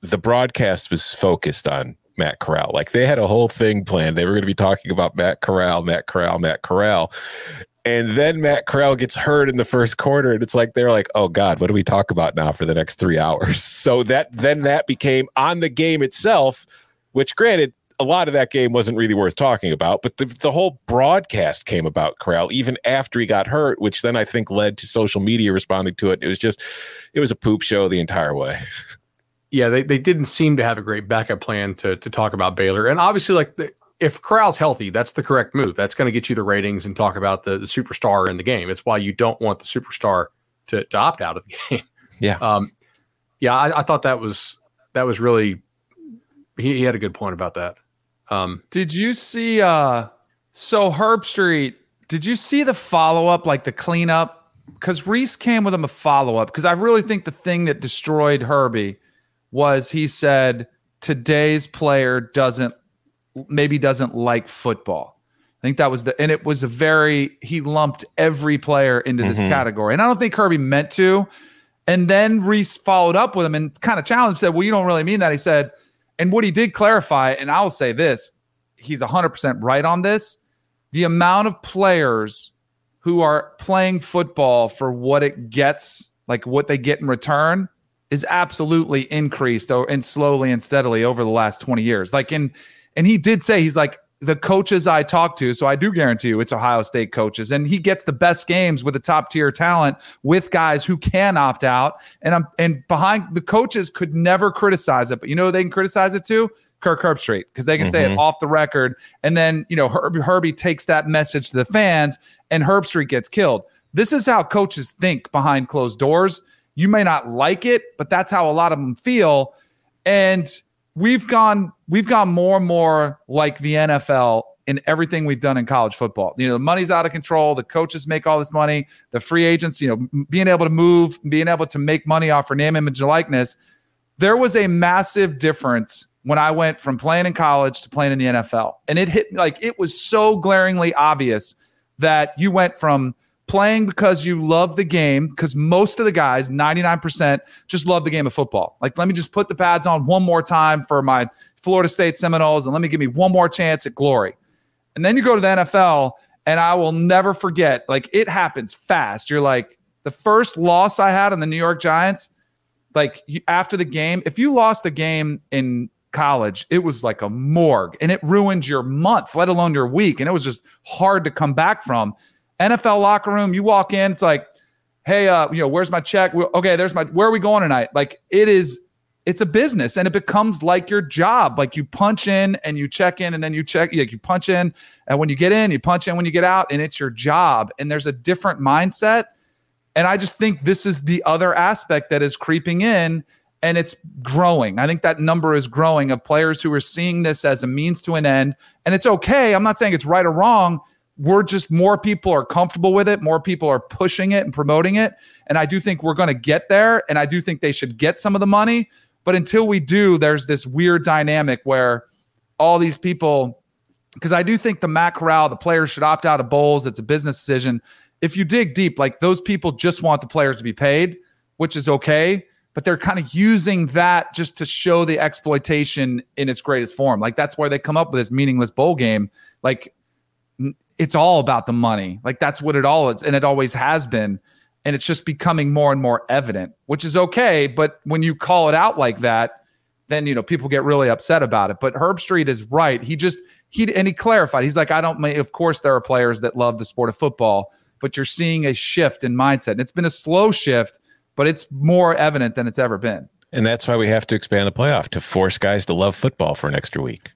the broadcast was focused on Matt Corral. Like they had a whole thing planned. They were going to be talking about Matt Corral, Matt Corral, Matt Corral. And then Matt Corral gets hurt in the first quarter, and it's like they're like, "Oh God, what do we talk about now for the next three hours?" So that then that became on the game itself, which granted, a lot of that game wasn't really worth talking about, but the, the whole broadcast came about Corral even after he got hurt, which then I think led to social media responding to it. It was just, it was a poop show the entire way. yeah, they, they didn't seem to have a great backup plan to to talk about Baylor. And obviously, like if Corral's healthy, that's the correct move. That's going to get you the ratings and talk about the, the superstar in the game. It's why you don't want the superstar to, to opt out of the game. Yeah. Um, yeah, I, I thought that was that was really he, he had a good point about that. Um, Did you see uh so Herbstreit, did you see the follow-up, like the cleanup? Because Rece came with him a follow-up. Because I really think the thing that destroyed Herbie was he said today's player doesn't maybe doesn't like football. I think that was the and it was a very he lumped every player into this mm-hmm. category. And I don't think Kirby meant to. And then Rece followed up with him and kind of challenged, said, Well, you don't really mean that. He said, and what he did clarify, and I'll say this, he's 100% right on this. The amount of players who are playing football for what it gets, like what they get in return, is absolutely increased or and slowly and steadily over the last 20 years. Like in and he did say he's like the coaches I talk to, so I do guarantee you it's Ohio State coaches, and he gets the best games with the top tier talent with guys who can opt out. And I'm and behind the coaches could never criticize it, but you know they can criticize it too. Kirk Herbstreit because they can mm-hmm. say it mm-hmm. off the record, and then you know Herbie, Herbie takes that message to the fans, and Herbstreit gets killed. This is how coaches think behind closed doors. You may not like it, but that's how a lot of them feel. And we've gone we've gone more and more like the NFL in everything we've done in college football. You know, the money's out of control. The coaches make all this money. The free agents, you know, being able to move, being able to make money off for name, image, and likeness. There was a massive difference when I went from playing in college to playing in the NFL, and it hit like it was so glaringly obvious that you went from playing because you love the game because most of the guys 99% just love the game of football. Like let me just put the pads on one more time for my florida state seminoles and let me give me one more chance at glory. And then you go to the nfl and i will never forget like it happens fast. You're like the first loss i had on the new york giants like after the game if you lost a game in college it was like a morgue and it ruined your month let alone your week and it was just hard to come back from NFL locker room, you walk in, it's like, hey, uh, you know, where's my check? Okay, there's my. Where are we going tonight? Like it is. It's a business, and it becomes like your job. Like you punch in and you check in, and then you check. Like you punch in, and when you get in, you punch in when you get out, and it's your job. And there's a different mindset. And I just think this is the other aspect that is creeping in and it's growing. I think that number is growing of players who are seeing this as a means to an end. And it's okay. I'm not saying it's right or wrong we're just more people are comfortable with it, more people are pushing it and promoting it. And I do think we're going to get there. And I do think they should get some of the money. But until we do, there's this weird dynamic where all these people, because I do think the Matt Corral, the players should opt out of bowls. It's a business decision. If you dig deep, like those people just want the players to be paid, which is okay. But they're kind of using that just to show the exploitation in its greatest form. Like that's where they come up with this meaningless bowl game. Like it's all about the money. Like that's what it all is. And it always has been. And it's just becoming more and more evident, which is okay. But when you call it out like that, then you know people get really upset about it. But Herbstreit is right. He just he and he clarified. He's like, I don't. Of course, there are players that love the sport of football, but you're seeing a shift in mindset. And it's been a slow shift, but it's more evident than it's ever been. And that's why we have to expand the playoff to force guys to love football for an extra week.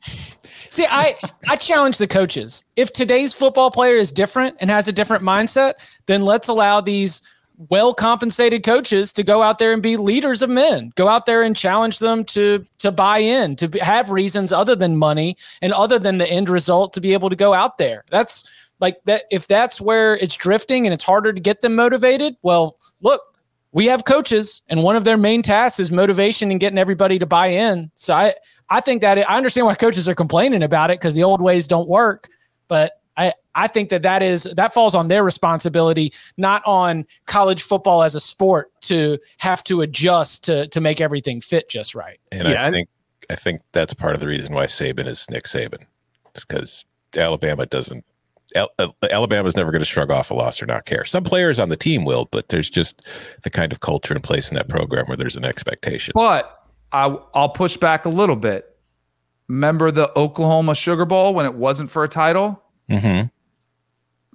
See, I I challenge the coaches. If today's football player is different and has a different mindset, then let's allow these well compensated coaches to go out there and be leaders of men go out there and challenge them to to buy in to have reasons other than money and other than the end result to be able to go out there that's like that if that's where it's drifting and it's harder to get them motivated well look we have coaches and one of their main tasks is motivation and getting everybody to buy in so i I think that I understand why coaches are complaining about it because the old ways don't work. But I, I think that that is that falls on their responsibility, not on college football as a sport to have to adjust to to make everything fit just right. And yeah, I think I think that's part of the reason why Saban is Nick Saban. It's because Alabama doesn't. Uh, Alabama's never going to shrug off a loss or not care. Some players on the team will, but there's just the kind of culture in place in that program where there's an expectation. But I, I'll push back a little bit. Remember the Oklahoma Sugar Bowl when it wasn't for a title? Mm-hmm.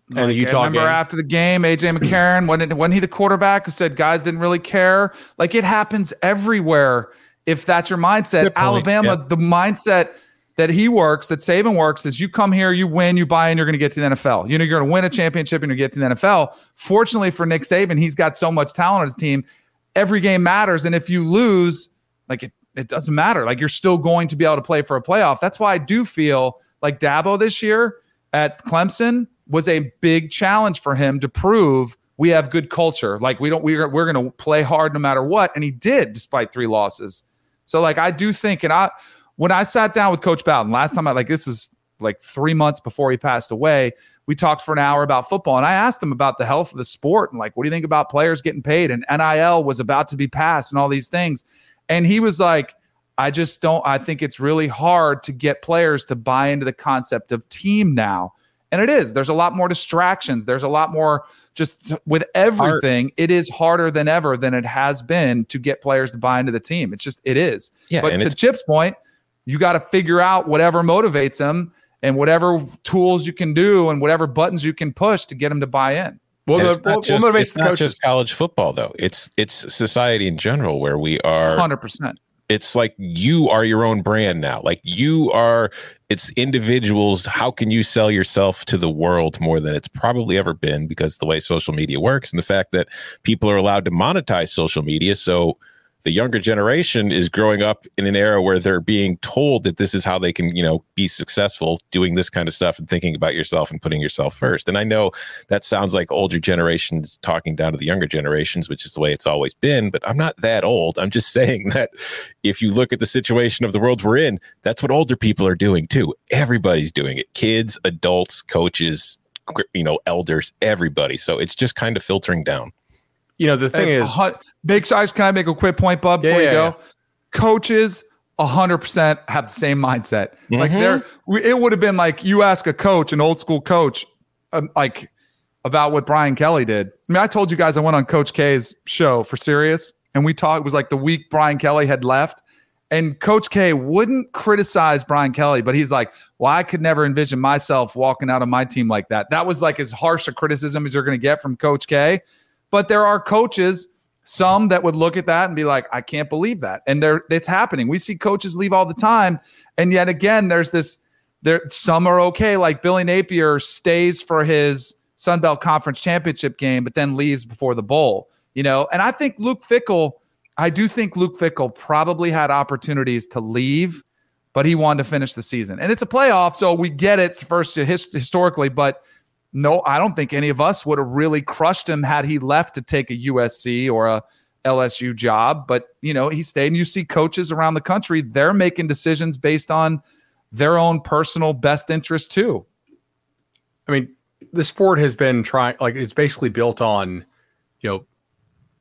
Like, and the Utah remember game. after the game, AJ McCarron, when when he the quarterback who said guys didn't really care. Like it happens everywhere. If that's your mindset, Alabama, yep. the mindset that he works, that Saban works, is you come here, you win, you buy in, you're going to get to the NFL. You know, you're going to win a championship and you get to the NFL. Fortunately for Nick Saban, he's got so much talent on his team. Every game matters, and if you lose, like it, it doesn't matter. Like you're still going to be able to play for a playoff. That's why I do feel like Dabo this year at Clemson was a big challenge for him to prove we have good culture. Like we don't we're we're going to play hard no matter what, and he did despite three losses. So like I do think, and I when I sat down with Coach Bowden last time, I like this is like three months before he passed away. We talked for an hour about football, and I asked him about the health of the sport and like, what do you think about players getting paid? And NIL was about to be passed, and all these things. And he was like, I just don't, I think it's really hard to get players to buy into the concept of team now. And it is. There's a lot more distractions. There's a lot more just with everything. Art. It is harder than ever than it has been to get players to buy into the team. It's just, it is. Yeah, but to Chip's point, you got to figure out whatever motivates them. and whatever tools you can do and whatever buttons you can push to get them to buy in. Well, it's not, just, it's not just college football though. It's it's society in general where we are 100%. It's like you are your own brand now. Like you are it's individuals. How can you sell yourself to the world more than it's probably ever been because the way social media works and the fact that people are allowed to monetize social media. So the younger generation is growing up in an era where they're being told that this is how they can, you know, be successful doing this kind of stuff and thinking about yourself and putting yourself hmm. first. And I know that sounds like older generations talking down to the younger generations, which is the way it's always been, but I'm not that old. I'm just saying that if you look at the situation of the world we're in, that's what older people are doing too. Everybody's doing it. Kids, adults, coaches, you know, elders, everybody. So it's just kind of filtering down. You know, the thing is, big size. Can I make a quick point, Bub, before yeah, you go? Yeah. Coaches, hundred percent have the same mindset. Mm-hmm. Like there, it would have been like you ask a coach, an old school coach, um, like about what Brian Kelly did. I mean, I told you guys I went on Coach K's show for Sirius, and we talked. It was like the week Brian Kelly had left, and Coach K wouldn't criticize Brian Kelly, but he's like, "Well, I could never envision myself walking out of my team like that." That was like as harsh a criticism as you're going to get from Coach K. But there are coaches, some that would look at that and be like, I can't believe that. And there it's happening. We see coaches leave all the time. And yet again, there's this there some are okay. Like Billy Napier stays for his Sun Belt Conference championship game, but then leaves before the bowl. You know, and I think Luke Fickell, I do think Luke Fickell probably had opportunities to leave, but he wanted to finish the season. And it's a playoff, so we get it first historically, but no, I don't think any of us would have really crushed him had he left to take a USC or a LSU job. But, you know, he stayed. And you see coaches around the country, they're making decisions based on their own personal best interest, too. I mean, the sport has been trying, like, it's basically built on, you know,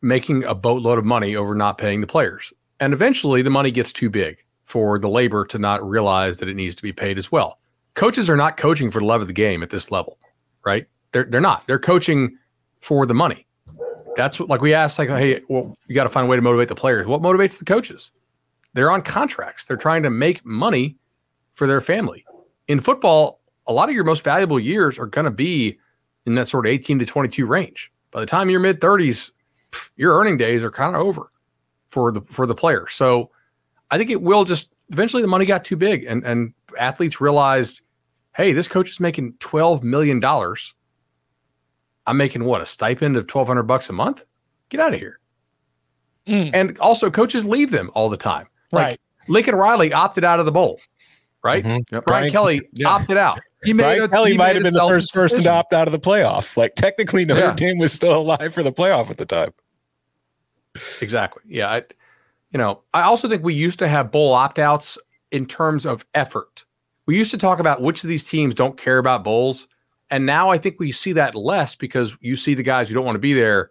making a boatload of money over not paying the players. And eventually the money gets too big for the labor to not realize that it needs to be paid as well. Coaches are not coaching for the love of the game at this level right? They're they're not. They're coaching for the money. That's what like we asked like, hey, well, you got to find a way to motivate the players. What motivates the coaches? They're on contracts. They're trying to make money for their family. In football, a lot of your most valuable years are going to be in that sort of 18 to 22 range. By the time you're mid 30s, your earning days are kind of over for the for the player. So I think it will just eventually the money got too big and and athletes realized hey, this coach is making $12 million. I'm making what, a stipend of 1200 bucks a month? Get out of here. Mm. And also, coaches leave them all the time. Like right. Lincoln Riley opted out of the bowl, right? Mm-hmm. Yep. Brian, Brian, Kelly yeah. opted out. He made Brian a, Kelly might have been the first person to opt out of the playoff. Like technically, Notre yeah. Dame was still alive for the playoff at the time. Exactly. Yeah. I, you know, I also think we used to have bowl opt outs in terms of effort we used to talk about which of these teams don't care about bowls. And now I think we see that less because you see the guys who don't want to be there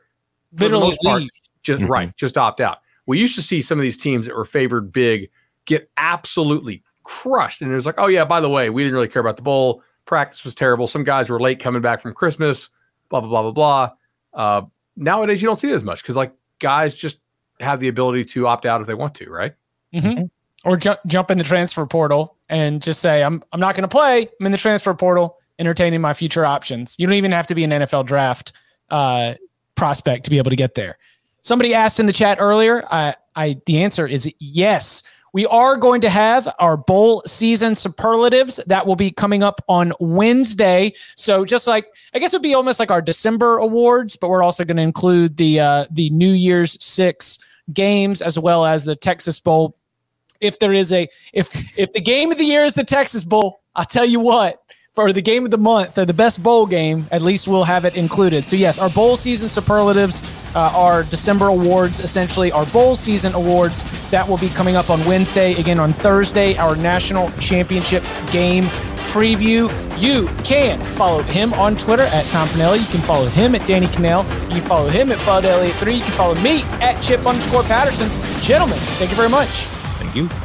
literally the part, just mm-hmm. right, just opt out. We used to see some of these teams that were favored big get absolutely crushed. And it was like, oh yeah, by the way, we didn't really care about the bowl. Practice was terrible. Some guys were late coming back from Christmas, blah, blah, blah, blah, blah. Uh, nowadays you don't see it as much because like guys just have the ability to opt out if they want to, right? Mm-hmm. Or ju- jump in the transfer portal and just say, I'm, I'm not going to play. I'm in the transfer portal, entertaining my future options. You don't even have to be an NFL draft uh, prospect to be able to get there. Somebody asked in the chat earlier. I, I, the answer is yes. We are going to have our bowl season superlatives that will be coming up on Wednesday. So just like I guess it would be almost like our December awards, but we're also going to include the uh, the New Year's Six games as well as the Texas Bowl if there is a if if the game of the year is the Texas Bowl, I'll tell you what, for the game of the month or the best bowl game, at least we'll have it included. So yes, our bowl season superlatives uh, are December awards, essentially our bowl season awards that will be coming up on Wednesday. Again on Thursday, our national championship game preview. You can follow him on Twitter at Tom Fornelli. You can follow him at Danny Kanell. You can follow him at Bud Elliott 3. You can follow me at Chip underscore Patterson. Gentlemen, thank you very much you.